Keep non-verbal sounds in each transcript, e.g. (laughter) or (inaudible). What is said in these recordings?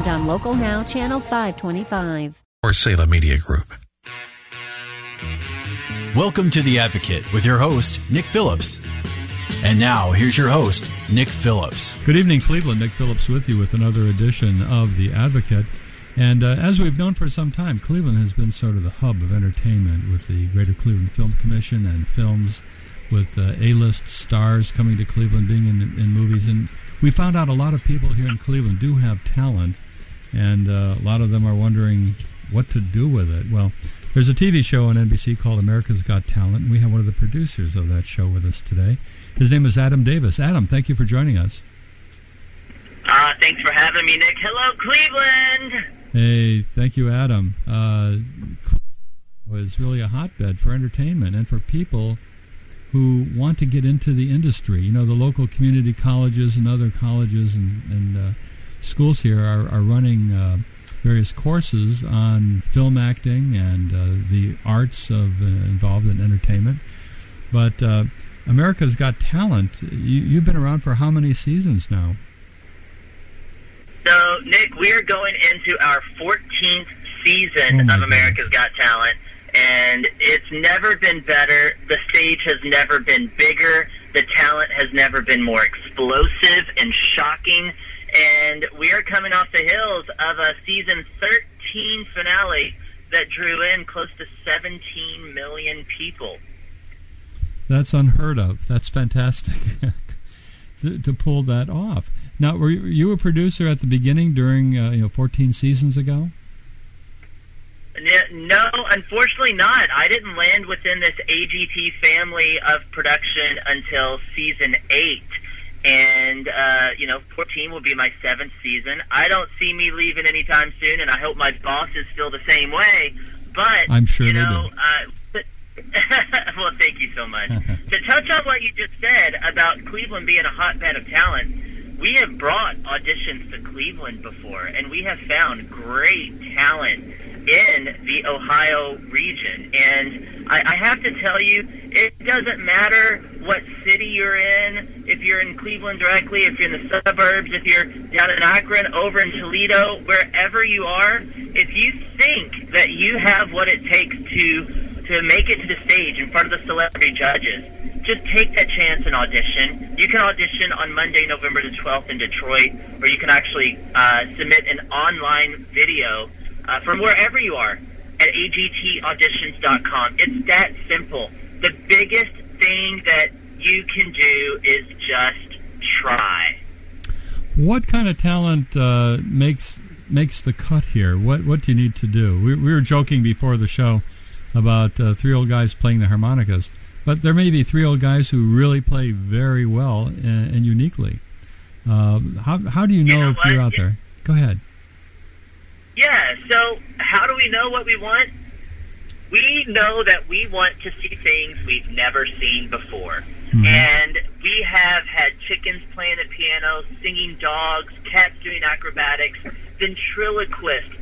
and on Local Now, Channel 525 or Salem Media Group. Welcome to The Advocate with your host, Nick Phillips. And now, here's your host, Nick Phillips. Good evening, Cleveland. Nick Phillips with you with another edition of The Advocate. And uh, as we've known for some time, Cleveland has been sort of the hub of entertainment with the Greater Cleveland Film Commission and films with uh, A-list stars coming to Cleveland, being in, in movies. And we found out a lot of people here in Cleveland do have talent, and uh, a lot of them are wondering what to do with it. Well, there's a TV show on NBC called America's Got Talent, and we have one of the producers of that show with us today. His name is Adam Davis. Adam, thank you for joining us. Uh, thanks for having me, Nick. Hello, Cleveland. Hey, thank you, Adam. Uh, was really a hotbed for entertainment and for people who want to get into the industry. You know, the local community colleges and other colleges and, and uh, schools here are, are running uh, various courses on film acting and uh, the arts of uh, involved in entertainment. But uh, America's Got Talent. You, have been around for how many seasons now? So, Nick, we're going into our 14th season oh of America's God. Got Talent, and it's never been better. The stage has never been bigger. The talent has never been more explosive and shocking and we are coming off the hills of a season 13 finale that drew in close to 17 million people. That's unheard of. That's fantastic (laughs) to, to, pull that off. Now, were you a producer at the beginning during uh, you know 14 seasons ago? No, unfortunately not. I didn't land within this AGT family of production until season eight and uh, you know, 14 will be my seventh season. I don't see me leaving anytime soon, and I hope my bosses feel the same way. But I'm sure you know, uh, (laughs) well, thank you so much. (laughs) to touch on what you just said about Cleveland being a hotbed of talent, we have brought auditions to Cleveland before, and we have found great talent in the Ohio region. And I, I have to tell you, it doesn't matter what city you're in, if you're in Cleveland directly, if you're in the suburbs, if you're down in Akron, over in Toledo, wherever you are, if you think that you have what it takes to to make it to the stage in front of the celebrity judges, just take that chance and audition. You can audition on Monday, November the 12th in Detroit, or you can actually uh, submit an online video uh, from wherever you are at agtauditions.com. It's that simple. The biggest thing that you can do is just try. What kind of talent uh, makes makes the cut here? What what do you need to do? We, we were joking before the show about uh, three old guys playing the harmonicas, but there may be three old guys who really play very well and, and uniquely. Uh, how how do you know, you know if what? you're out there? Go ahead. Yeah, so how do we know what we want? We know that we want to see things we've never seen before. Mm-hmm. And we have had chickens playing the piano, singing dogs, cats doing acrobatics, ventriloquists,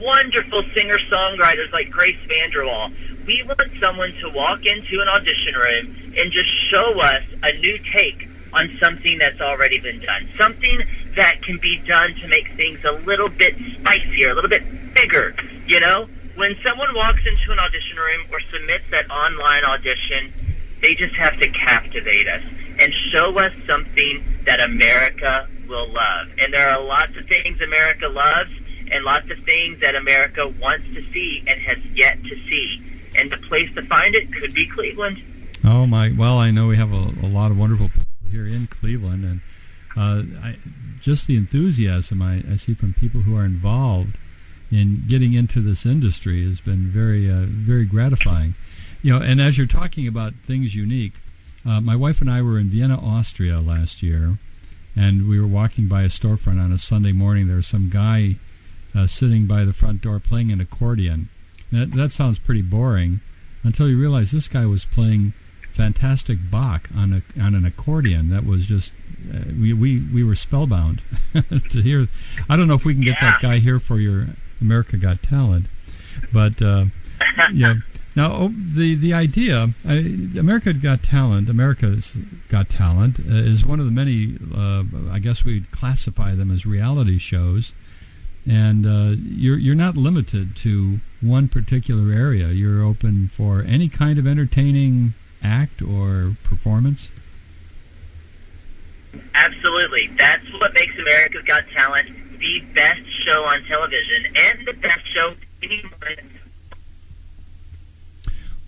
wonderful singer-songwriters like Grace VanderWaal. We want someone to walk into an audition room and just show us a new take on something that's already been done. Something that can be done to make things a little bit spicier, a little bit bigger, you know? When someone walks into an audition room or submits that online audition, they just have to captivate us and show us something that America will love. And there are lots of things America loves and lots of things that America wants to see and has yet to see. And the place to find it could be Cleveland. Oh my! Well, I know we have a, a lot of wonderful people here in Cleveland, and uh, I, just the enthusiasm I, I, see from people who are involved in getting into this industry has been very, uh, very gratifying. You know, and as you're talking about things unique, uh, my wife and I were in Vienna, Austria last year, and we were walking by a storefront on a Sunday morning. There was some guy uh, sitting by the front door playing an accordion. That, that sounds pretty boring until you realize this guy was playing fantastic Bach on a on an accordion. That was just uh, we, we we were spellbound (laughs) to hear. I don't know if we can get Yeah. that guy here for your America Got Talent, but uh, yeah. (laughs) Now oh, the the idea, I, America Got Talent, America's Got Talent uh, is one of the many. Uh, I guess we'd classify them as reality shows, and uh, you're you're not limited to one particular area. You're open for any kind of entertaining act or performance. Absolutely. That's what makes America's Got Talent the best show on television and the best show anyone.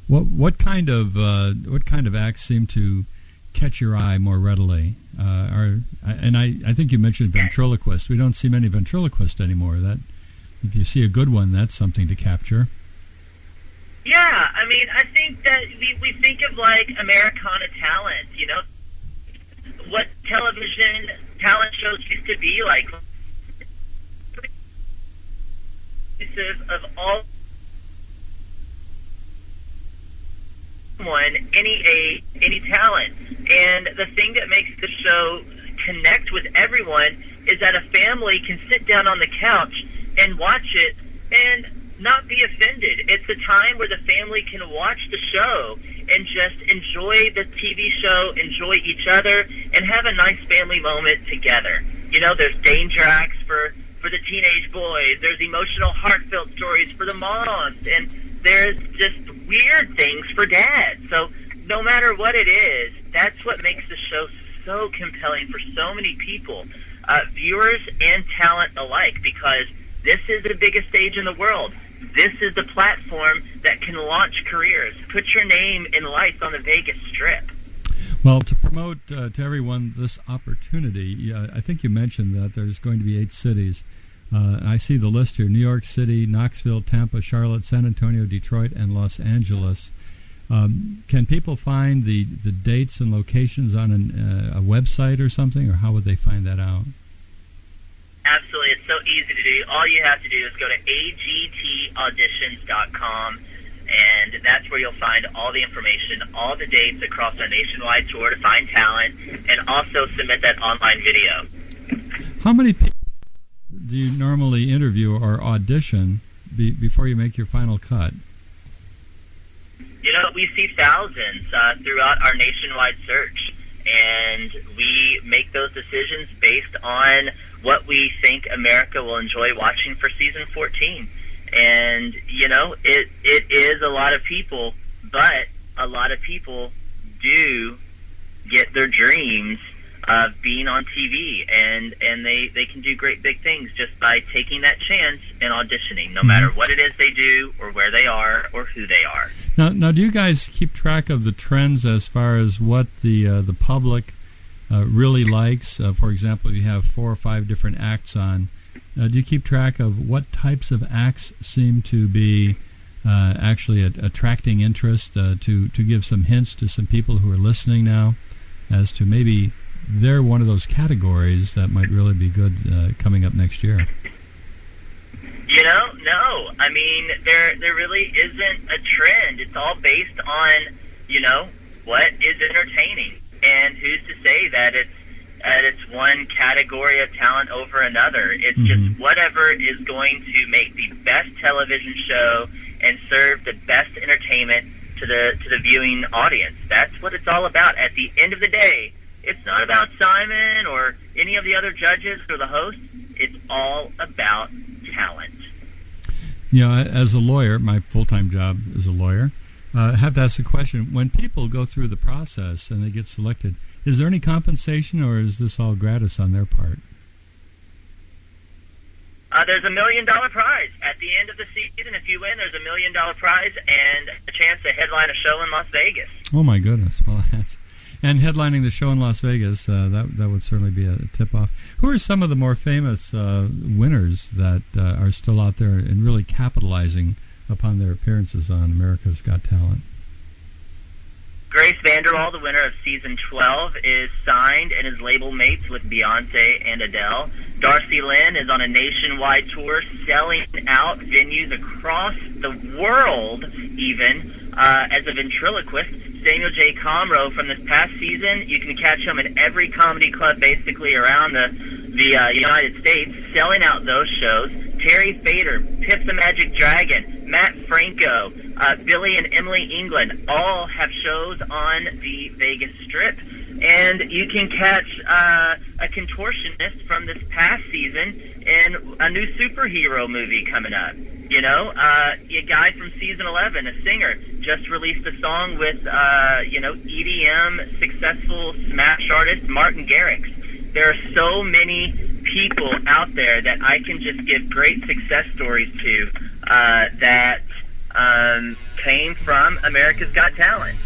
What what kind of uh, what kind of acts seem to catch your eye more readily? Uh, are and I, I think you mentioned ventriloquist. We don't see many ventriloquists anymore. That if you see a good one, that's something to capture. Yeah, I mean, I think that we, we think of like Americana talent, you know, what television talent shows used to be like. Of, all one, any age, any talent, and the thing that makes the show connect with everyone is that a family can sit down on the couch and watch it and not be offended. It's a time where the family can watch the show and just enjoy the TV show, enjoy each other, and have a nice family moment together. You know, there's danger acts for for the teenage boys. There's emotional, heartfelt stories for the moms, and there's just weird things for dads. So no matter what it is, that's what makes the show so compelling for so many people, uh, viewers and talent alike, because this is the biggest stage in the world. This is the platform that can launch careers. Put your name in lights on the Vegas Strip. Well, to promote uh, to everyone this opportunity, I think you mentioned that there's going to be eight cities. Uh, I see the list here: New York City, Knoxville, Tampa, Charlotte, San Antonio, Detroit, and Los Angeles. Um, can people find the, the dates and locations on an, uh, a website or something, or how would they find that out? Absolutely. It's so easy to do. All you have to do is go to agtauditions.com, and that's where you'll find all the information, all the dates across our nationwide tour to find talent, and also submit that online video. How many people do you normally interview or audition be, before you make your final cut? You know, we see thousands uh, throughout our nationwide search, and we make those decisions based on what we think America will enjoy watching for season 14. And, you know, it, it is a lot of people, but a lot of people do get their dreams of being on TV, and, and they, they can do great big things just by taking that chance and auditioning, no matter what it is they do, or where they are, or who they are. Now, now, do you guys keep track of the trends as far as what the uh, the public uh, really likes? Uh, for example, if you have four or five different acts on. Uh, do you keep track of what types of acts seem to be uh, actually a- attracting interest? Uh, to to give some hints to some people who are listening now, as to maybe they're one of those categories that might really be good coming up next year. You know, no. I mean, there there really isn't a trend. It's all based on, you know, what is entertaining, and who's to say that it's that it's one category of talent over another. It's mm-hmm. just whatever is going to make the best television show and serve the best entertainment to the to the viewing audience. That's what it's all about. At the end of the day, it's not about Simon or any of the other judges or the host. It's all about talent. You know, as a lawyer, my full-time job is a lawyer. Uh, I have to ask the question: When people go through the process and they get selected, is there any compensation, or is this all gratis on their part? Uh, there's a million dollar prize at the end of the season. If you win, there's a million dollar prize and a chance to headline a show in Las Vegas. Oh my goodness! Well, (laughs) that's and headlining the show in Las Vegas. Uh, that that would certainly be a tip-off. Who are some of the more famous uh, winners that uh, are still out there and really capitalizing upon their appearances on America's Got Talent? Grace VanderWaal, the winner of season 12, is signed and is label mates with Beyonce and Adele. Darci Lynne is on a nationwide tour selling out venues across the world, even, uh, as a ventriloquist. Daniel J. Comroe from this past season, you can catch him in every comedy club basically around the, the uh, United States, selling out those shows. Terry Fator, Piff the Magic Dragon, Matt Franco, uh, Billy and Emily England all have shows on the Vegas Strip. And you can catch uh, a contortionist from this past season in a new superhero movie coming up. You know, uh, a guy from season 11, a singer, just released a song with, uh, you know, EDM successful smash artist Martin Garrix. There are so many people out there that I can just give great success stories to uh, that um, came from America's Got Talent.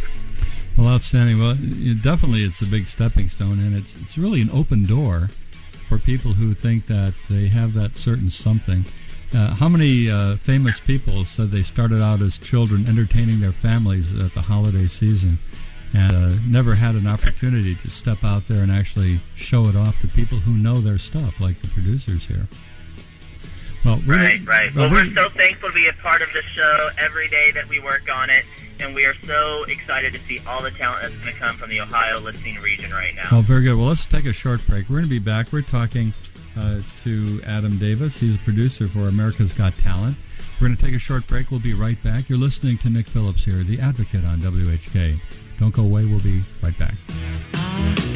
Well, outstanding. Well, it, definitely, it's a big stepping stone, and it's it's really an open door for people who think that they have that certain something. Uh, how many uh, famous people said they started out as children entertaining their families at the holiday season and uh, never had an opportunity to step out there and actually show it off to people who know their stuff, like the producers here? Well, right, right. Well, well we're so thankful to be a part of the show every day that we work on it and we are so excited to see all the talent that's going to come from the Ohio listening region right now. Oh, very good. Well, let's take a short break. We're going to be back. We're talking uh, to Adam Davis. He's a producer for America's Got Talent. We're going to take a short break. We'll be right back. You're listening to Nick Phillips here, the advocate on WHK. Don't go away. We'll be right back.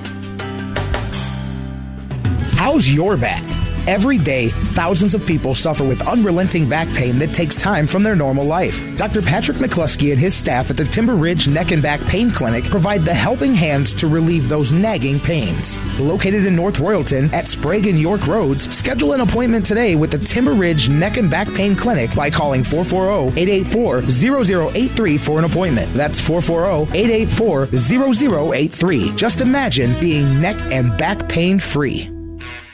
How's your back? Every day, thousands of people suffer with unrelenting back pain that takes time from their normal life. Dr. Patrick McCluskey and his staff at the Timber Ridge Neck and Back Pain Clinic provide the helping hands to relieve those nagging pains. Located in North Royalton at Sprague and York Roads, schedule an appointment today with the Timber Ridge Neck and Back Pain Clinic by calling 440-884-0083 for an appointment. That's 440-884-0083. Just imagine being neck and back pain free.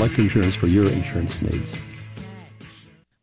select insurance for your insurance needs.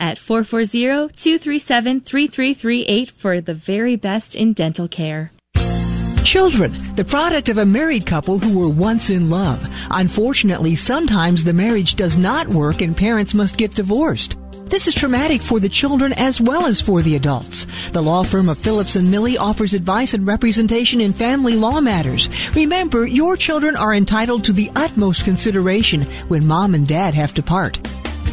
at 440-237-3338 for the very best in dental care. Children, the product of a married couple who were once in love. Unfortunately, sometimes the marriage does not work and parents must get divorced. This is traumatic for the children as well as for the adults. The law firm of Phillips and Millie offers advice and representation in family law matters. Remember, your children are entitled to the utmost consideration when mom and dad have to part.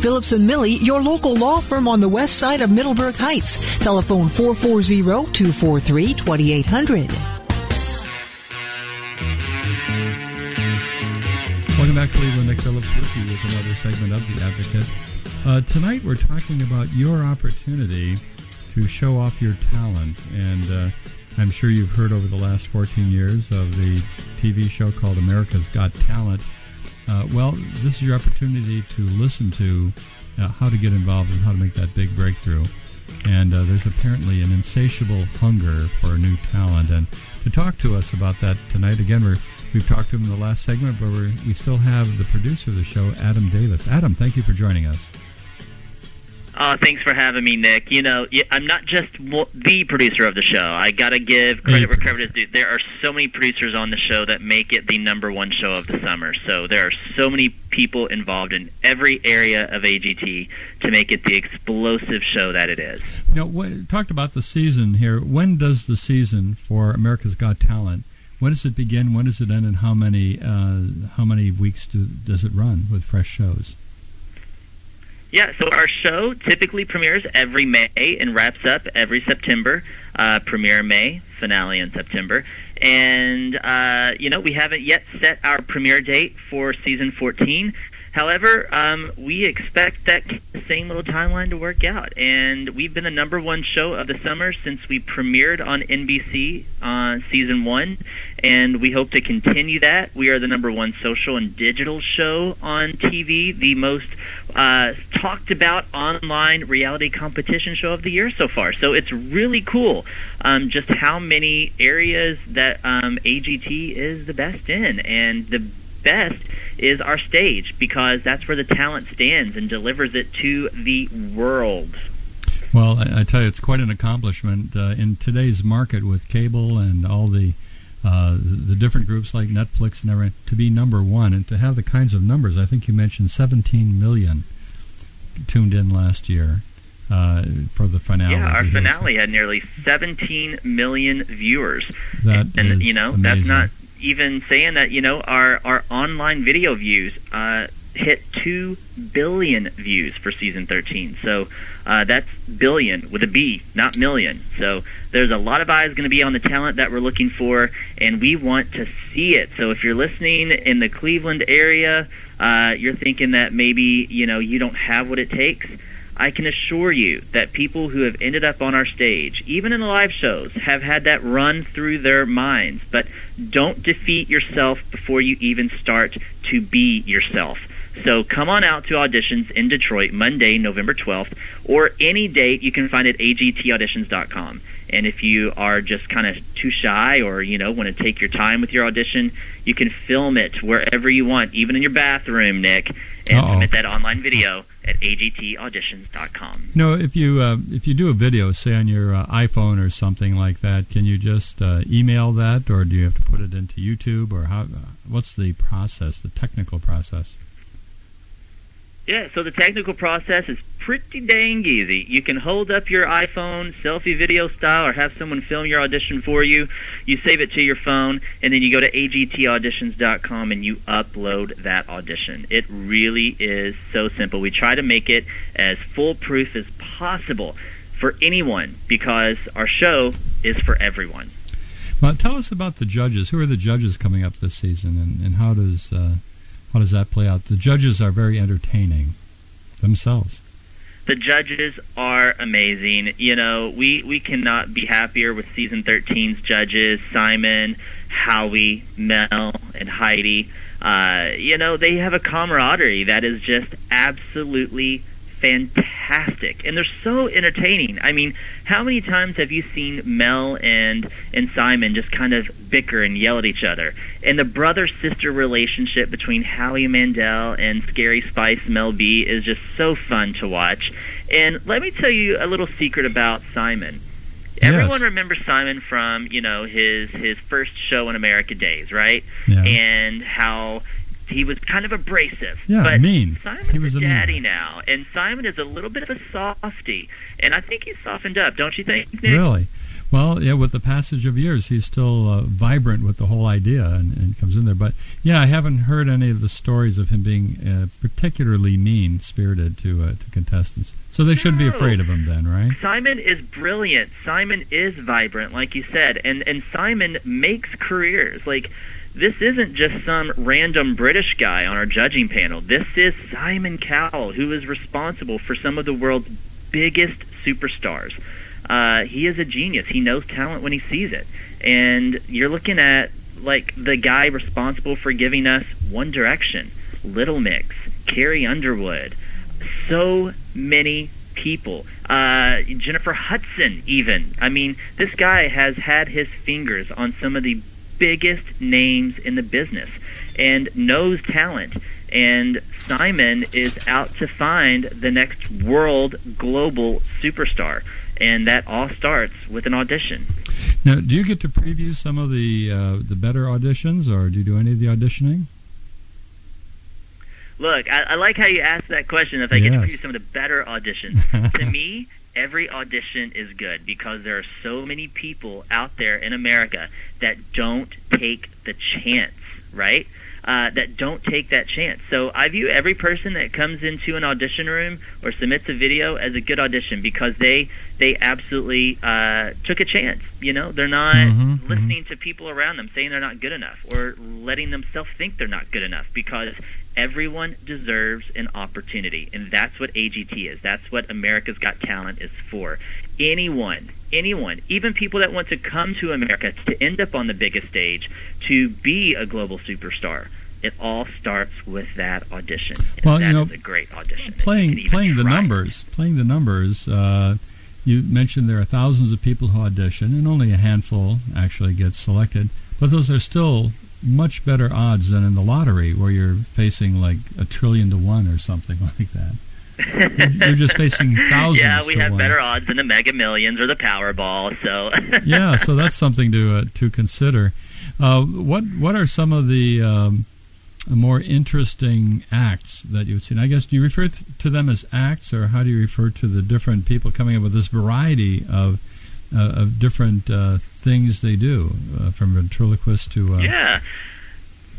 Phillips and Millie, your local law firm on the west side of Middleburg Heights. Telephone 440-243-2800. Welcome back, Cleveland. Nick Phillips with you with another segment of The Advocate. Uh, tonight we're talking about your opportunity to show off your talent. And uh, I'm sure you've heard over the last 14 years of the TV show called America's Got Talent. Uh, well, this is your opportunity to listen to uh, how to get involved and how to make that big breakthrough. And uh, there's apparently an insatiable hunger for new talent. And to talk to us about that tonight, again, we're We've talked to him in the last segment, but we still have the producer of the show, Adam Davis. Adam, thank you for joining us. Uh, thanks for having me, Nick. You know, I'm not just the producer of the show. I got to give credit where credit is due. There are so many producers on the show that make it the number one show of the summer. So there are so many people involved in every area of AGT to make it the explosive show that it is. Now, what, talked about the season here. When does the season for America's Got Talent when does it begin? When does it end? And how many uh, how many weeks do, does it run with fresh shows? Yeah, so our show typically premieres every May and wraps up every September. Uh, premiere May, finale in September. And, uh, you know, we haven't yet set our premiere date for season 14. However, um, we expect that same little timeline to work out. And we've been the number one show of the summer since we premiered on NBC uh, season one. And we hope to continue that. We are the number one social and digital show on TV, the most uh, talked about online reality competition show of the year so far. So it's really cool um, just how many areas that um, AGT is the best in. And the best is our stage because that's where the talent stands and delivers it to the world. Well, I, tell you, it's quite an accomplishment uh, in today's market with cable and all the uh, the different groups like Netflix and everything to be number one and to have the kinds of numbers. I think you mentioned 17 million tuned in last year. Uh, for the finale. Yeah, our finale had nearly 17 million viewers. That and, and you know, amazing. that's not even saying that you know our our online video views uh, hit two billion views for season 13. So uh, that's billion with a B, not million. So there's a lot of eyes going to be on the talent that we're looking for, and we want to see it. So if you're listening in the Cleveland area, uh, you're thinking that maybe you know you don't have what it takes I can assure you that people who have ended up on our stage, even in the live shows, have had that run through their minds. But don't defeat yourself before you even start to be yourself. So come on out to auditions in Detroit Monday, November 12th, or any date you can find at agtauditions.com. And if you are just kind of too shy or, you know, want to take your time with your audition, you can film it wherever you want, even in your bathroom, Nick, and Uh-oh. submit that online video at agtauditions.com. No, if you uh, if you do a video, say on your uh, iPhone or something like that, can you just uh, email that, or do you have to put it into YouTube, or how? What's the process, the technical process? Yeah, so the technical process is pretty dang easy. You can hold up your iPhone, selfie video style, or have someone film your audition for you. You save it to your phone, and then you go to agtauditions.com and you upload that audition. It really is so simple. We try to make it as foolproof as possible for anyone because our show is for everyone. Well, tell us about the judges. Who are the judges coming up this season, and, and how does uh, how does that play out? The judges are very entertaining themselves. The judges are amazing. You know, we, we cannot be happier with season 13's judges, Simon, Howie, Mel, and Heidi. Uh, you know, they have a camaraderie that is just absolutely fantastic and they're so entertaining. I mean, how many times have you seen Mel and and Simon just kind of bicker and yell at each other? And the brother sister relationship between Howie Mandel and Scary Spice Mel B is just so fun to watch. And let me tell you a little secret about Simon. Everyone remembers Simon from you know his his first show in America Days, right? Yeah. And how he was kind of abrasive. Yeah, but mean. Simon's He was a a mean daddy now, and Simon is a little bit of a softy, and I think he's softened up. Don't you think? Nick? Really? Well, yeah, with the passage of years, he's still uh, vibrant with the whole idea and, and comes in there. But yeah, I haven't heard any of the stories of him being uh, particularly mean spirited to uh, to contestants. So they shouldn't be afraid of him then, right? Simon is brilliant. Simon is vibrant, like you said, and and Simon makes careers. Like this isn't just some random British guy on our judging panel. This is Simon Cowell, who is responsible for some of the world's biggest superstars. Uh, he is a genius. He knows talent when he sees it, and you're looking at like the guy responsible for giving us One Direction, Little Mix, Carrie Underwood, so many people. Uh, Jennifer Hudson, even. I mean, this guy has had his fingers on some of the biggest names in the business and knows talent. And Simon is out to find the next world global superstar. And that all starts with an audition. Now, do you get to preview some of the uh, the better auditions, or do you do any of the auditioning? Look, I, I like how you asked that question. If I get to preview some of the better auditions, (laughs) to me, every audition is good because there are so many people out there in America that don't take the chance, right? Uh, that don't take that chance. So I view every person that comes into an audition room or submits a video as a good audition because they they absolutely uh, took a chance. You know, they're not Mhm, mhm. listening to people around them saying they're not good enough or letting themselves think they're not good enough because everyone deserves an opportunity and that's what AGT is. That's what America's Got Talent is for. Anyone, anyone, even people that want to come to America to end up on the biggest stage, to be a global superstar. It all starts with that audition. And Well, that you know, is a great audition. that you can playing playing the numbers, playing the numbers. Uh, you mentioned there are thousands of people who audition, and only a handful actually get selected. But those are still much better odds than in the lottery, where you're facing like a trillion to one or something (laughs) like that. You're, you're just facing (laughs) thousands. yeah, we have one. better odds than the Mega Millions or the Powerball. So (laughs) yeah, so that's something to uh, to consider. Uh, what what are some of the um, more interesting acts that you've seen? I guess do you refer to them as acts, or how do you refer to the different people coming up with this variety of of different uh, things they do, uh, from ventriloquist to uh, yeah.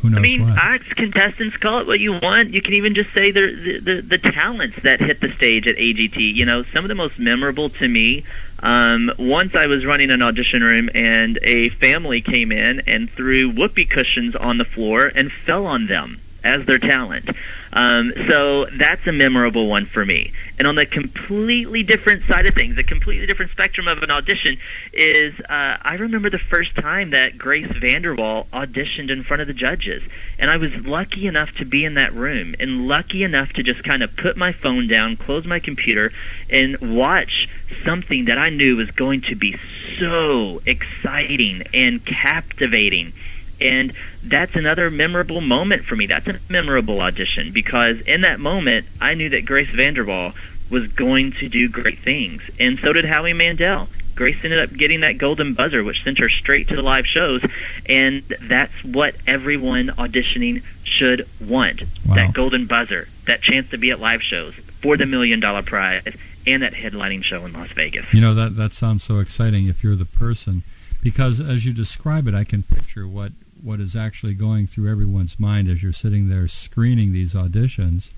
who knows I mean, what? acts, contestants, call it what you want. You can even just say the, the the the talents that hit the stage at AGT. You know, some of the most memorable to me. Um, once I was running an audition room, and a family came in and threw whoopee cushions on the floor and fell on them as their talent. Um, so that's a memorable one for me. And on the completely different side of things, a completely different spectrum of an audition is uh, I remember the first time that Grace VanderWaal auditioned in front of the judges. And I was lucky enough to be in that room and lucky enough to just kind of put my phone down, close my computer, and watch something that I knew was going to be so exciting and captivating. And that's another memorable moment for me. That's a memorable audition because in that moment, I knew that Grace VanderWaal was going to do great things, and so did Howie Mandel. Grace ended up getting that golden buzzer, which sent her straight to the live shows, and that's what everyone auditioning should want. Wow. That golden buzzer, that chance to be at live shows for the million dollar prize, and that headlining show in Las Vegas. You know that that sounds so exciting if you're the person, because as you describe it, I can picture what what is actually going through everyone's mind as you're sitting there screening these auditions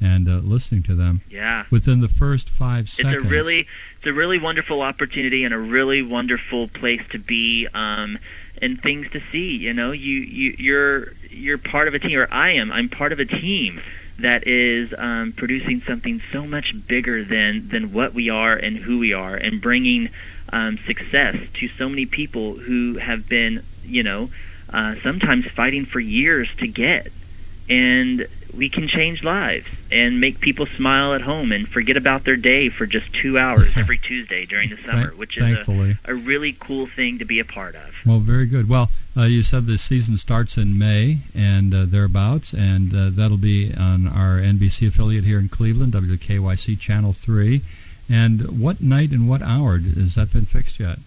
and uh, listening to them. Yeah. Within the first five it's seconds, a really it's a really wonderful opportunity and a really wonderful place to be um and things to see you know you you you're you're part of a team or I am I'm part of a team that is um producing something so much bigger than than what we are and who we are and bringing um success to so many people who have been you know uh sometimes fighting for years to get and we can change lives and make people smile at home and forget about their day for just two hours (laughs) every Tuesday during the summer, Thank- which is a, a really cool thing to be a part of. Well, very good. Well, uh, you said the season starts in May and uh, thereabouts, and uh, that'll be on our NBC affiliate here in Cleveland, WKYC Channel 3. And what night and what hour? Has that been fixed yet?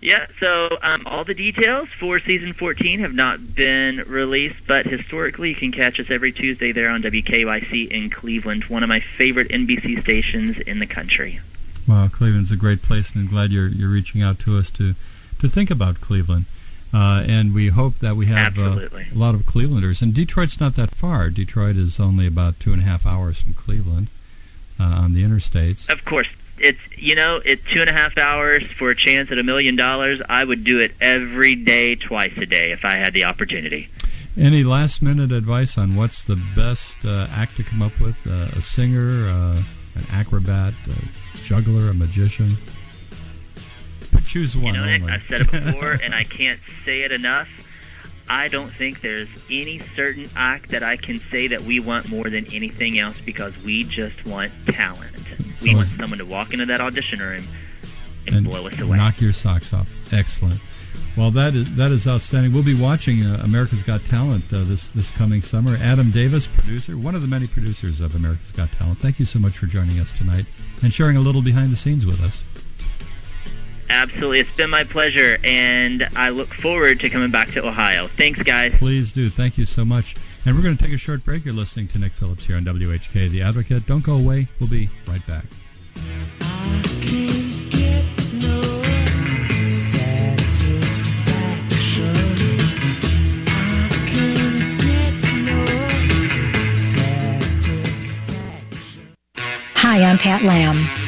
Yeah, so um, all the details for season 14 have not been released, but historically you can catch us every Tuesday there on WKYC in Cleveland, one of my favorite NBC stations in the country. Well, Cleveland's a great place, and I'm glad you're you're reaching out to us to to think about Cleveland. Uh, and we hope that we have uh, a lot of Clevelanders. And Detroit's not that far. Detroit is only about two and a half hours from Cleveland uh, on the interstates. Of course, it's you know it's two and a half hours for a chance at a million dollars. I would do it every day, twice a day, if I had the opportunity. Any last minute advice on what's the best uh, act to come up with? Uh, a singer, uh, an acrobat, a juggler, a magician? Choose one. You know, I've said it (laughs) before, and I can't say it enough. I don't think there's any certain act that I can say that we want more than anything else because we just want talent. We want someone to walk into that audition room and, and blow us away. Knock your socks off. Excellent. Well, that is that is outstanding. We'll be watching uh, America's Got Talent uh, this this coming summer. Adam Davis, producer, one of the many producers of America's Got Talent. Thank you so much for joining us tonight and sharing a little behind the scenes with us. Absolutely. It's been my pleasure, and I look forward to coming back to Ohio. Thanks, guys. Please do. Thank you so much. And we're going to take a short break. You're listening to Nick Phillips here on WHK The Advocate. Don't go away. We'll be right back. Hi, I'm Pat Lamb.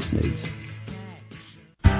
needs.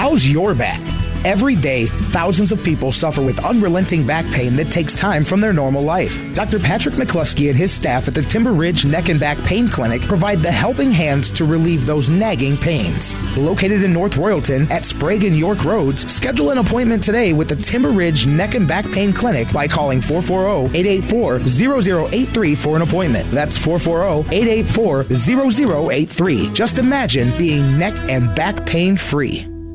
How's your back? Every day, thousands of people suffer with unrelenting back pain that takes time from their normal life. Dr. Patrick McCluskey and his staff at the Timber Ridge Neck and Back Pain Clinic provide the helping hands to relieve those nagging pains. Located in North Royalton at Sprague and York Roads, schedule an appointment today with the Timber Ridge Neck and Back Pain Clinic by calling 440-884-0083 for an appointment. That's 440-884-0083. Just imagine being neck and back pain free.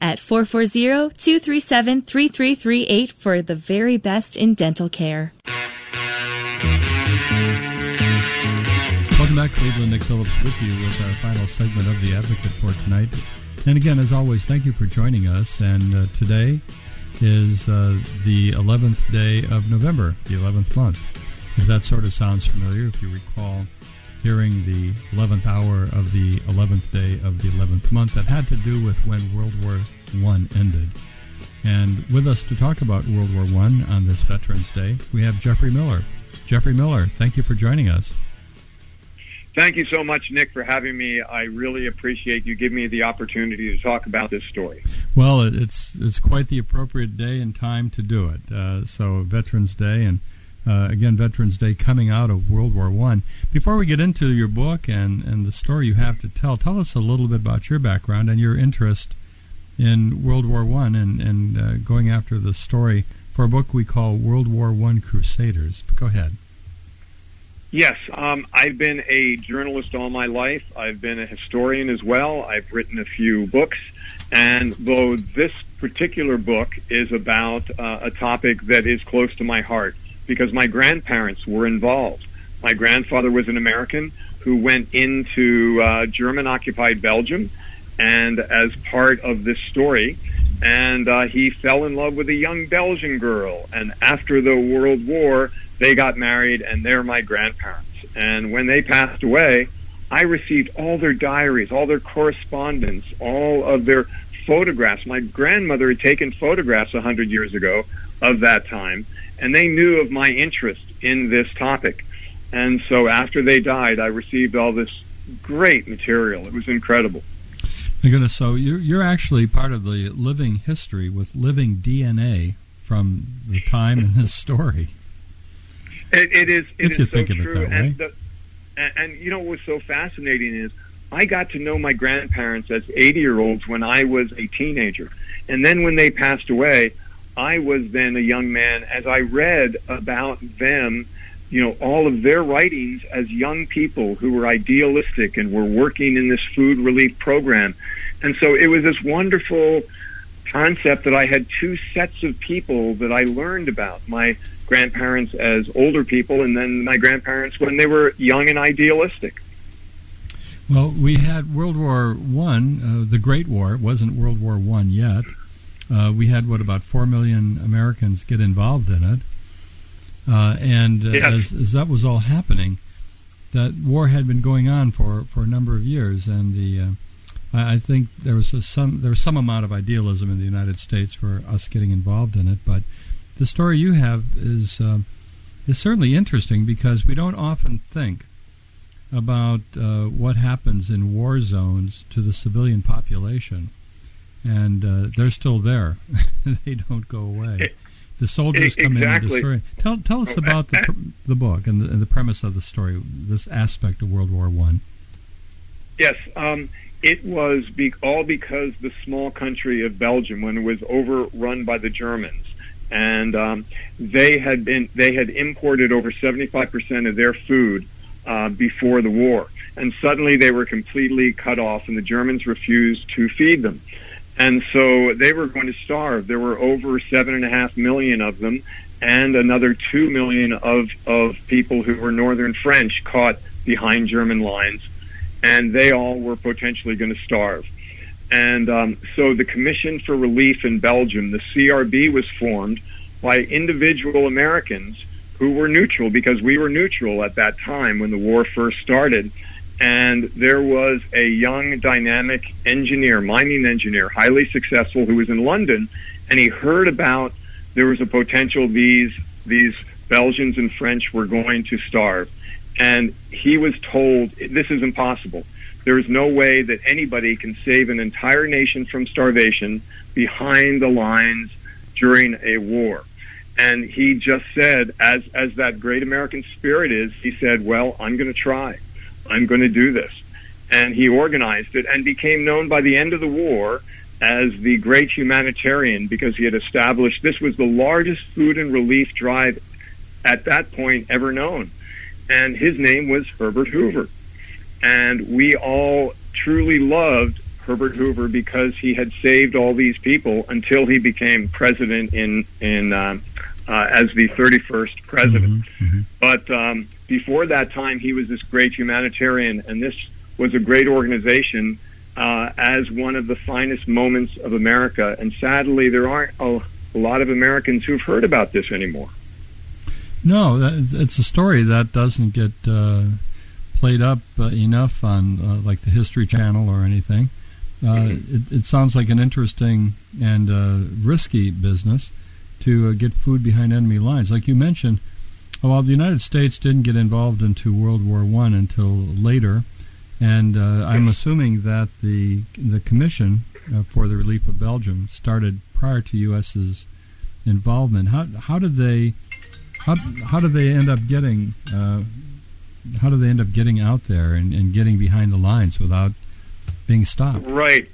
At 440-237-3338 for the very best in dental care. Welcome back, Cleveland. Nick Phillips with you with our final segment of The Advocate for tonight. And again, as always, thank you for joining us. And uh, today is uh, the 11th day of November, the 11th month. If that sort of sounds familiar, if you recall hearing the 11th hour of the 11th day of the 11th month that had to do with when World War I ended. And with us to talk about World War I on this Veterans Day, we have Jeffrey Miller. Jeffrey Miller, thank you for joining us. Thank you so much, Nick, for having me. I really appreciate you giving me the opportunity to talk about this story. Well, it's it's quite the appropriate day and time to do it. Uh, so Veterans Day, and uh, again Veterans Day coming out of World War One. Before we get into your book and and the story you have to tell, tell us a little bit about your background and your interest in World War One and and uh, going after the story for a book we call World War One Crusaders. Go ahead. Yes, um, I've been a journalist all my life. I've been a historian as well. I've written a few books. And though this particular book is about uh, a topic that is close to my heart, because my grandparents were involved. My grandfather was an American who went into uh, German occupied Belgium, and as part of this story, and uh, he fell in love with a young Belgian girl. And after the World War, they got married, and they're my grandparents. And when they passed away, I received all their diaries, all their correspondence, all of their photographs. My grandmother had taken photographs a hundred years ago of that time, and they knew of my interest in this topic. And so after they died, I received all this great material. It was incredible. My goodness, so you're, you're actually part of the living history with living DNA from the time in this (laughs) story. It, it is. It if you is think so of it true. that way. And, the, and, and you know what was so fascinating is I got to know my grandparents as 80 year olds when I was a teenager. And then when they passed away, I was then a young man as I read about them, you know, all of their writings as young people who were idealistic and were working in this food relief program. And so it was this wonderful concept that I had two sets of people that I learned about. My grandparents as older people and then my grandparents when they were young and idealistic. Well, we had World War One, uh, the Great War. It wasn't World War One yet. Uh, we had what about four million Americans get involved in it, uh, and uh, Yes. as, as that was all happening, that war had been going on for, for a number of years, and the uh, I, I think there was a, some there was some amount of idealism in the United States for us getting involved in it. But the story you have is uh, is certainly interesting because we don't often think about uh, what happens in war zones to the civilian population, and uh, they're still there; (laughs) they don't go away. The soldiers come in and destroy. Tell tell us about the the book and the, and the premise of the story, this aspect of World War One. Yes, um, it was be- all because the small country of Belgium, when it was overrun by the Germans, and um, they had been they had imported over seventy five percent of their food uh, before the war, and suddenly they were completely cut off, and the Germans refused to feed them. And so they were going to starve. There were over seven and a half million of them, and another two million of, of people who were Northern French caught behind German lines and they all were potentially going to starve. And um, so the Commission for Relief in Belgium, the CRB, was formed by individual Americans who were neutral because we were neutral at that time when the war first started. And there was a young, dynamic engineer, mining engineer, highly successful, who was in London, and he heard about there was a potential these these Belgians and French were going to starve and he was told this is impossible. There is no way that anybody can save an entire nation from starvation behind the lines during a war. And he just said, as as that great American spirit is, he said, "Well, I'm going to try. I'm going to do this." And he organized it and became known by the end of the war as the great humanitarian because he had established this was the largest food and relief drive at that point ever known and his name was Herbert Hoover. And we all truly loved Herbert Hoover because he had saved all these people until he became president in in um, uh, as the 31st president. But um, before that time, he was this great humanitarian, and this was a great organization uh, as one of the finest moments of America. And sadly, there aren't a, a lot of Americans who've heard about this anymore. No, that, it's a story that doesn't get uh, played up uh, enough on uh, like the History Channel or anything. Uh, it, it sounds like an interesting and uh, risky business to uh, get food behind enemy lines. Like you mentioned, while the United States didn't get involved into World War One until later, And uh, I'm assuming that the the commission uh, for the relief of Belgium started prior to U.S.'s involvement. How how did they how how did they end up getting uh, how did they end up getting out there and, and getting behind the lines without being stopped? Right.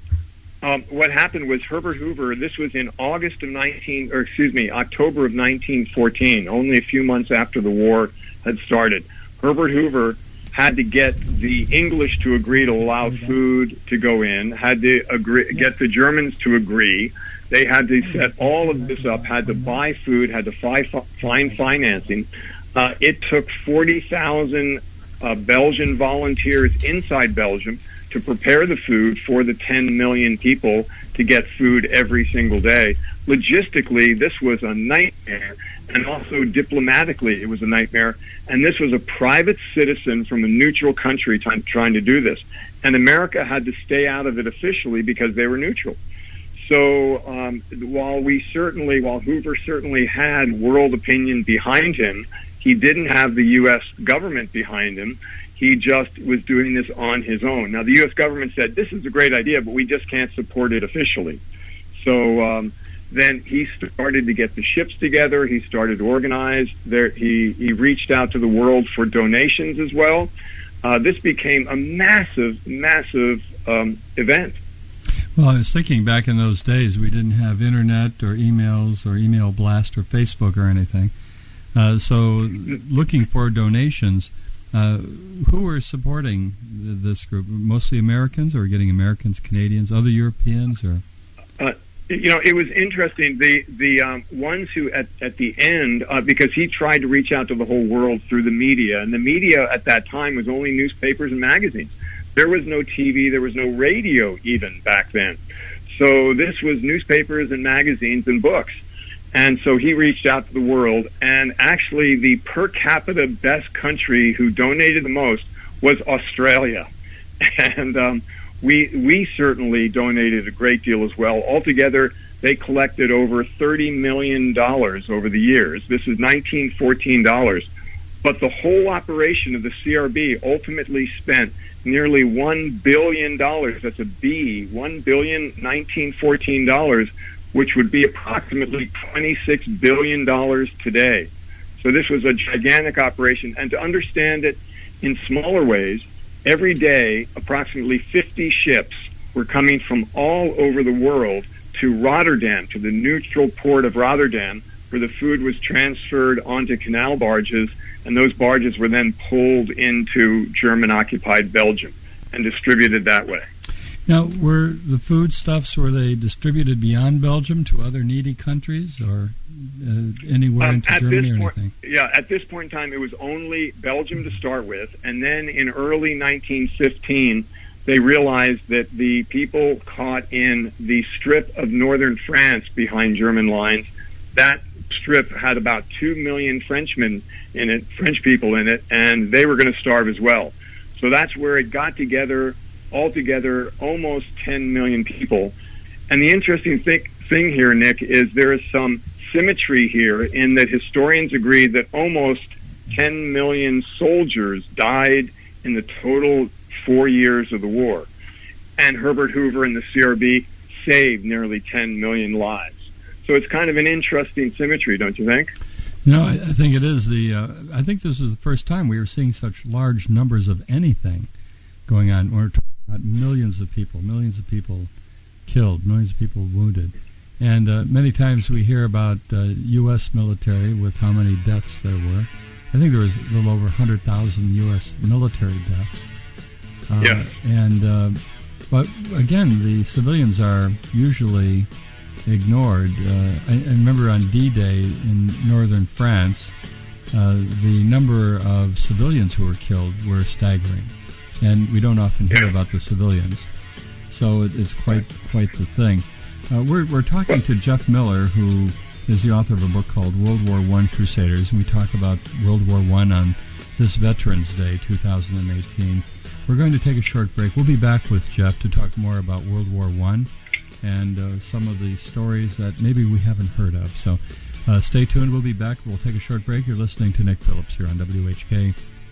Um, what happened was Herbert Hoover. This was in August of 19, or excuse me, October of 1914. Only a few months after the war had started. Herbert Hoover had to get the English to agree to allow food to go in. Had to agree, get the Germans to agree. They had to set all of this up. Had to buy food. Had to fi- find financing. Uh, it took 40,000 uh, Belgian volunteers inside Belgium to prepare the food for the 10 million people to get food every single day. Logistically, this was a nightmare, and also diplomatically, it was a nightmare. And this was a private citizen from a neutral country t- trying to do this. And America had to stay out of it officially because they were neutral. So um, while we certainly, while Hoover certainly had world opinion behind him, he didn't have the U.S. government behind him. He just was doing this on his own. Now, the U.S. government said, this is a great idea, but we just can't support it officially. So um, then he started to get the ships together. He started to organize. There, he, he reached out to the world for donations as well. Uh, this became a massive, massive um, event. Well, I was thinking back in those days, we didn't have internet or emails or email blast or Facebook or anything. Uh, so, looking for donations, uh, who were supporting this group? Mostly Americans, or getting Americans, Canadians, other Europeans, or? Uh, you know, it was interesting. The the um, ones who at at the end, uh, because he tried to reach out to the whole world through the media, and the media at that time was only newspapers and magazines. There was no TV, there was no radio even back then. So this was newspapers and magazines and books. And so he reached out to the world, and actually, the per capita best country who donated the most was Australia. (laughs) And um, we we certainly donated a great deal as well. Altogether, they collected over thirty million dollars over the years. This is nineteen fourteen dollars, but the whole operation of the CRB ultimately spent nearly one billion dollars. That's a B, one billion nineteen fourteen dollars which would be approximately $26 billion today. So this was a gigantic operation. And to understand it in smaller ways, every day, approximately 50 ships were coming from all over the world to Rotterdam, to the neutral port of Rotterdam, where the food was transferred onto canal barges, and those barges were then pulled into German occupied Belgium and distributed that way. Now, were the foodstuffs were they distributed beyond Belgium to other needy countries or uh, anywhere um, into Germany or point, anything? Yeah, at this point in time, it was only Belgium to start with, and then in early 1915, they realized that the people caught in the strip of northern France behind German lines, that strip had about two million Frenchmen in it, French people in it, and they were going to starve as well. So that's where it got together altogether almost 10 million people. And the interesting thing, thing here, Nick, is there is some symmetry here in that historians agree that almost 10 million soldiers died in the total four years of the war. And Herbert Hoover and the CRB saved nearly 10 million lives. So it's kind of an interesting symmetry, don't you think? No, I, think it is the. Uh, I think this is the first time we were seeing such large numbers of anything going on. We're millions of people, millions of people killed, millions of people wounded. And uh, many times we hear about uh, U.S. military with how many deaths there were. I think there was a little over 100,000 U.S. military deaths. Uh, yeah. And uh, but again, the civilians are usually ignored. Uh, I, I, remember on D-Day in northern France, uh, the number of civilians who were killed were staggering and we don't often hear about the civilians. So it, it's quite quite the thing. Uh, we're we're talking to Jeff Miller, who is the author of a book called World War One Crusaders, and we talk about World War One on this Veterans Day 2018. We're going to take a short break. We'll be back with Jeff to talk more about World War One and uh, some of the stories that maybe we haven't heard of. So uh, stay tuned. We'll be back. We'll take a short break. You're listening to Nick Phillips here on WHK,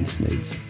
needs.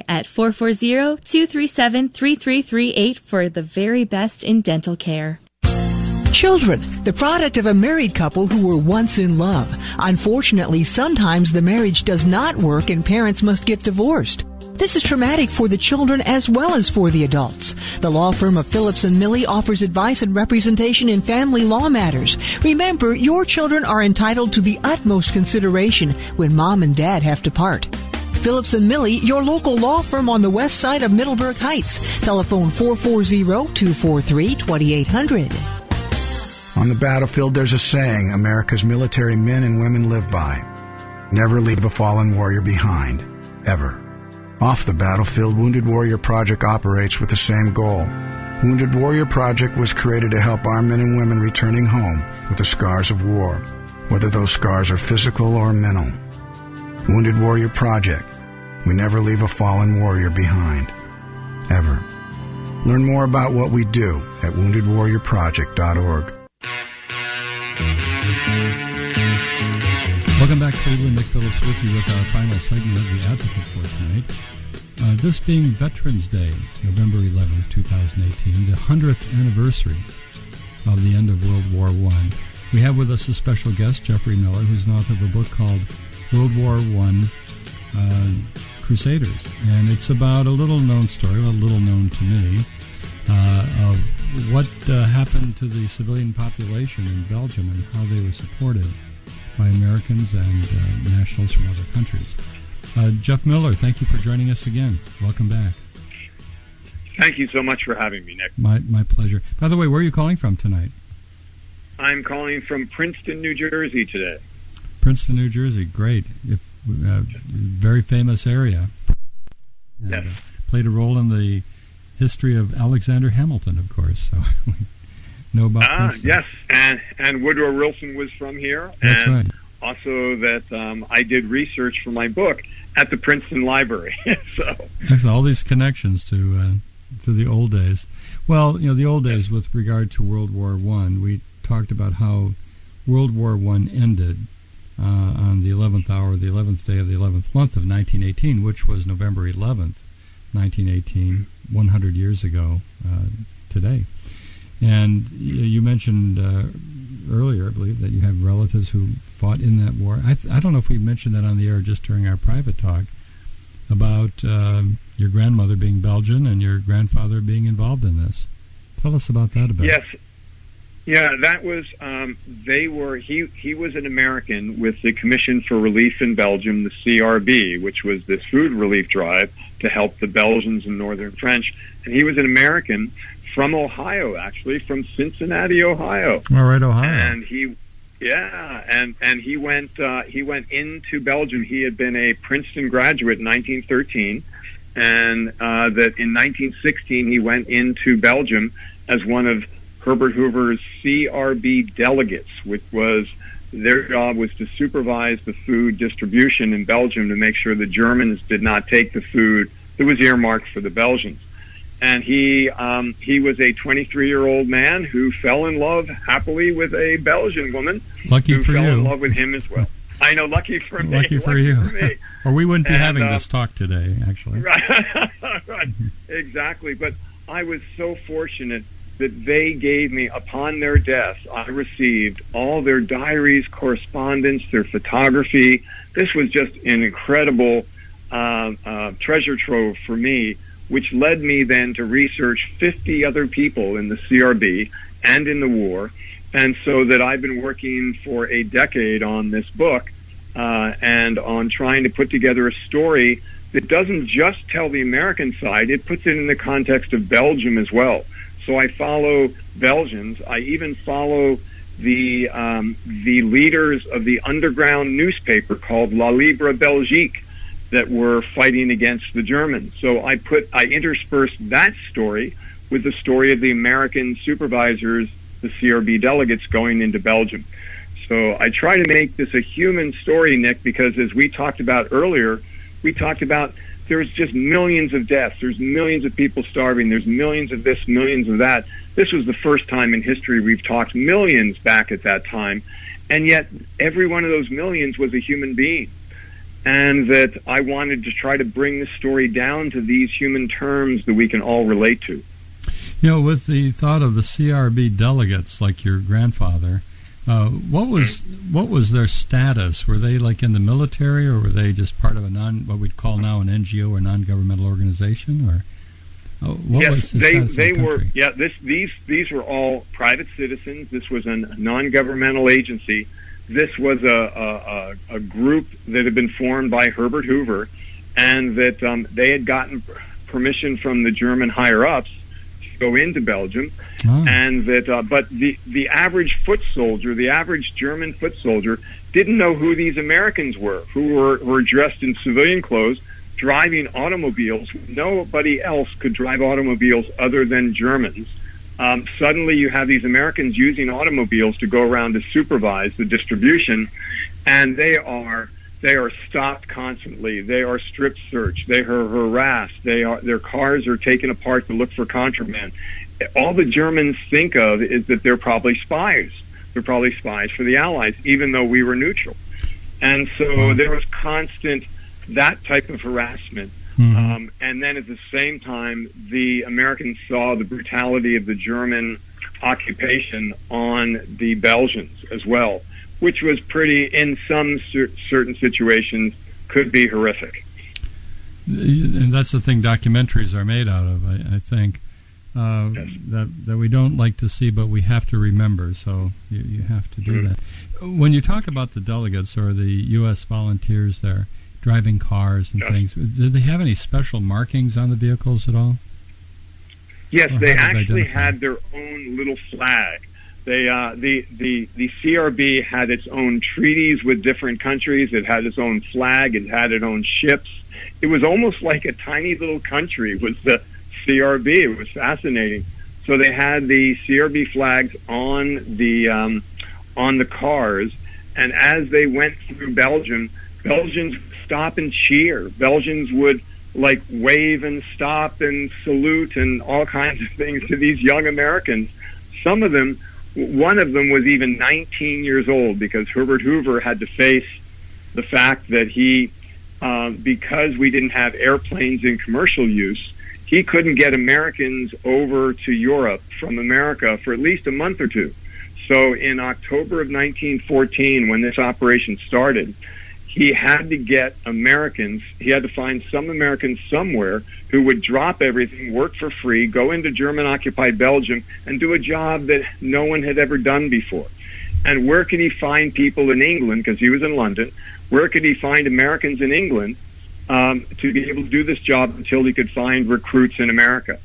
At 440-237-3338 for the very best in dental care. Children, the product of a married couple who were once in love. Unfortunately, sometimes the marriage does not work and parents must get divorced. This is traumatic for the children as well as for the adults. The law firm of Phillips and Millie offers advice and representation in family law matters. Remember, your children are entitled to the utmost consideration when mom and dad have to part. Phillips and Millie, your local law firm on the west side of Middleburg Heights. Telephone 440-243-2800. On the battlefield, there's a saying America's military men and women live by. Never leave a fallen warrior behind. Ever. Off the battlefield, Wounded Warrior Project operates with the same goal. Wounded Warrior Project was created to help our men and women returning home with the scars of war, whether those scars are physical or mental. Wounded Warrior Project. We never leave a fallen warrior behind. Ever. Learn more about what we do at woundedwarriorproject.org. Welcome back, Cleveland. Nick Phillips with you with our final segment of The Advocate for tonight. Uh, this being Veterans Day, November 11th, 2018, the 100th anniversary of the end of World War I. We have with us a special guest, Jeffrey Miller, who's an author of a book called World War I uh, Crusaders. And it's about a little known story, a little known to me, uh, of what uh, happened to the civilian population in Belgium and how they were supported by Americans and uh, nationals from other countries. Uh, Jeff Miller, thank you for joining us again. Welcome back. Thank you so much for having me, Nick. My, my pleasure. By the way, where are you calling from tonight? I'm calling from Princeton, New Jersey today. Princeton, New Jersey. Great. If, very famous area. And, yes. Uh, played a role in the history of Alexander Hamilton, of course. So (laughs) we know about ah, Princeton. yes, and and Woodrow Wilson was from here. That's and right. Also, that um, I did research for my book at the Princeton Library. (laughs) so Excellent. All these connections to uh, to the old days. Well, you know, the old days with regard to World War One. We talked about how World War One ended uh, on the 11th hour, the 11th day of the 11th month of 1918, which was November 11th, 1918, 100 years ago uh, today. And you mentioned uh, earlier, I believe, that you have relatives who fought in that war. I, th- I don't know if we mentioned that on the air just during our private talk about um your grandmother being Belgian and your grandfather being involved in this. Tell us about that a bit. yes, yeah, that was um, they were he he was an American with the Commission for Relief in Belgium, the CRB, which was this food relief drive to help the Belgians and Northern French, and he was an American from Ohio, actually from Cincinnati, Ohio. All right, Ohio. and he yeah and and he went uh, he went into Belgium he had been a Princeton graduate in 1913 and uh, that in 1916 he went into Belgium as one of Herbert Hoover's CRB delegates, which was their job was to supervise the food distribution in Belgium to make sure the Germans did not take the food that was earmarked for the Belgians. And he um, he was a 23 year old man who fell in love happily with a Belgian woman Lucky who for fell you. in love with him as well. I know, lucky for me. Lucky for you. me. (laughs) or we wouldn't be And, having uh, this talk today, actually. (laughs) Right, right. (laughs) exactly. But I was so fortunate that they gave me, upon their deaths, I received all their diaries, correspondence, their photography. This was just an incredible uh, uh, treasure trove for me, which led me then to research 50 other people in the CRB and in the war. And so that I've been working for a decade on this book uh, and on trying to put together a story that doesn't just tell the American side, it puts it in the context of Belgium as well. So I follow Belgians. I even follow the um, the leaders of the underground newspaper called La Libre Belgique that were fighting against the Germans. So I put I interspersed that story with the story of the American supervisors, the CRB delegates going into Belgium. So I try to make this a human story, Nick, because as we talked about earlier, we talked about there's just millions of deaths. There's millions of people starving. There's millions of this, millions of that. This was the first time in history we've talked millions back at that time. And yet every one of those millions was a human being. And that I wanted to try to bring the story down to these human terms that we can all relate to. You know, with the thought of the CRB delegates, like your grandfather, uh, what was what was their status? Were they like in the military, or were they just part of a non what we'd call now an NGO or non-governmental organization, or uh, what yes, was the they they the were. Yeah, this these these were all private citizens. This was a non-governmental agency. This was a, a, a, group that had been formed by Herbert Hoover, and that um, they had gotten permission from the German higher ups go into Belgium, Oh. and that uh, but the the average foot soldier, the average German foot soldier, didn't know who these Americans were, who were were dressed in civilian clothes, driving automobiles. Nobody else could drive automobiles other than Germans. Um, suddenly, you have these Americans using automobiles to go around to supervise the distribution, and they are they are stopped constantly. They are strip searched. They are harassed. They are their cars are taken apart to look for contraband. All the Germans think of is that they're probably spies. They're probably spies for the Allies, even though we were neutral. And so there was constant that type of harassment. Um, and then at the same time, the Americans saw the brutality of the German occupation on the Belgians as well, which was pretty, in some cer- certain situations, could be horrific. and that's the thing documentaries are made out of. I, I think uh, that that we don't like to see, but we have to remember. So you, you have to do Mhm. that. When you talk about the delegates or the U.S. volunteers there driving cars and Yeah. things, did they have any special markings on the vehicles at all? Yes, Or they did they actually had their own little flag. They uh, the the the CRB had its own treaties with different countries. It had its own flag. It had its own ships. It was almost like a tiny little country. Was the CRB? It was fascinating. So they had the CRB flags on the um, on the cars, and as they went through Belgium, Belgians stop and cheer. Belgians would like wave and stop and salute and all kinds of things to these young Americans. Some of them, one of them was even 19 years old because Herbert Hoover had to face the fact that he, um, because we didn't have airplanes in commercial use, he couldn't get Americans over to Europe from America for at least a month or two. So in October of 1914, when this operation started, he had to get Americans, he had to find some Americans somewhere who would drop everything, work for free, go into German occupied Belgium, and do a job that no one had ever done before. And where could he find people in England, because he was in London, where could he find Americans in England um, to be able to do this job until he could find recruits in America?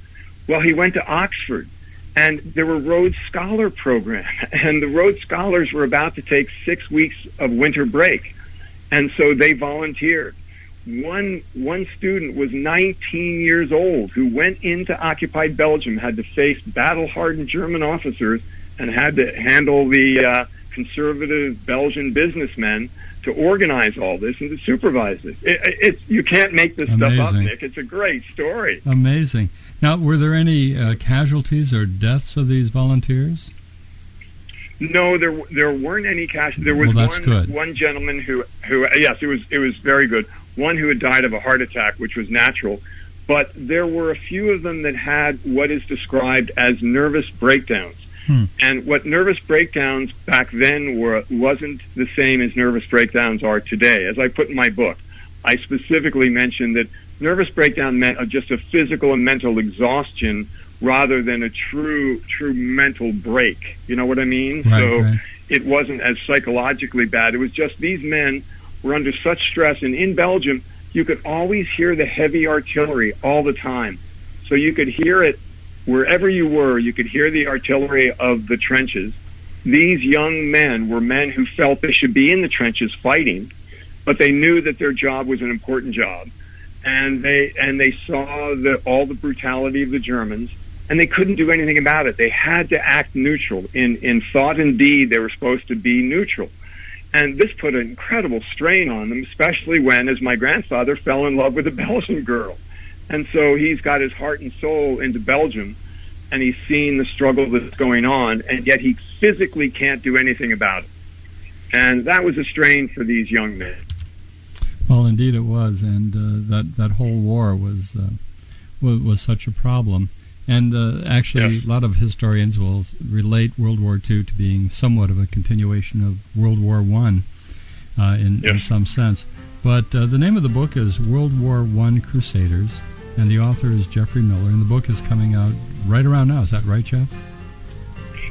Well, he went to Oxford and there were Rhodes Scholar program, (laughs) and the Rhodes Scholars were about to take six weeks of winter break, and so they volunteered. one one student was 19 years old who went into occupied Belgium, had to face battle-hardened German officers, and had to handle the uh, conservative Belgian businessmen to organize all this and to supervise it. it it's you can't make this Amazing. stuff up, Nick. It's a great story. Amazing. Now, were there any uh, casualties or deaths of these volunteers? No, there there weren't any cash. There was Well, that's one good. one gentleman who who yes, it was it was very good. One who had died of a heart attack, which was natural, but there were a few of them that had what is described as nervous breakdowns. Hmm. And what nervous breakdowns back then were wasn't the same as nervous breakdowns are today. As I put in my book, I specifically mentioned that nervous breakdown meant just a physical and mental exhaustion rather than a true true mental break. You know what I mean? Right, so right. it wasn't as psychologically bad. It was just these men were under such stress and in Belgium you could always hear the heavy artillery all the time. So you could hear it wherever you were, you could hear the artillery of the trenches. These young men were men who felt they should be in the trenches fighting, but they knew that their job was an important job. And they and they saw the, all the brutality of the Germans, and they couldn't do anything about it. They had to act neutral in in thought and deed. They were supposed to be neutral, and this put an incredible strain on them, especially when, as my grandfather fell in love with a (laughs) Belgian girl, and so he's got his heart and soul into Belgium, and he's seen the struggle that's going on, and yet he physically can't do anything about it, and that was a strain for these young men. Well, indeed it was, and uh, that that whole war was, uh, was was such a problem. And uh, actually, a lot of historians will relate World War II to being somewhat of a continuation of World War One, uh, in, in some sense. But uh, the name of the book is World War One Crusaders, and the author is Jeffrey Miller, and the book is coming out right around now. Is that right, Jeff?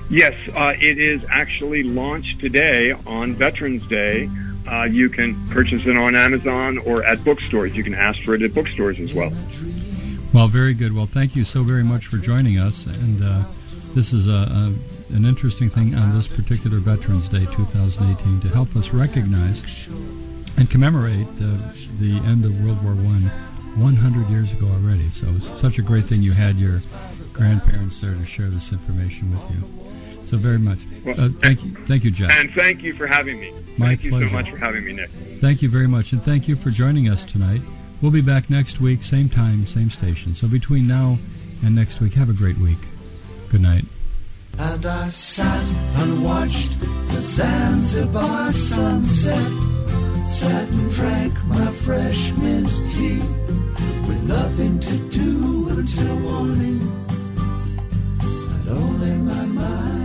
Yes, uh, it is actually launched today on Veterans Day. Uh, you can purchase it on Amazon or at bookstores. You can ask for it at bookstores as well. Well, very good. Well, thank you so very much for joining us. And uh, this is a, a, an interesting thing on this particular Veterans Day 2018 to help us recognize and commemorate uh, the end of World War One 100 years ago already. So it's such a great thing you had your grandparents there to share this information with you. So very much. Well, Uh, thank you, thank you, Jeff. And thank you for having me. My thank you pleasure. so much for having me, Nick. Thank you very much, and thank you for joining us tonight. We'll be back next week, same time, same station. So between now and next week, have a great week. Good night. And I sat and watched the Zanzibar sunset. Sat and drank my fresh mint tea with nothing to do until morning. And only my mind.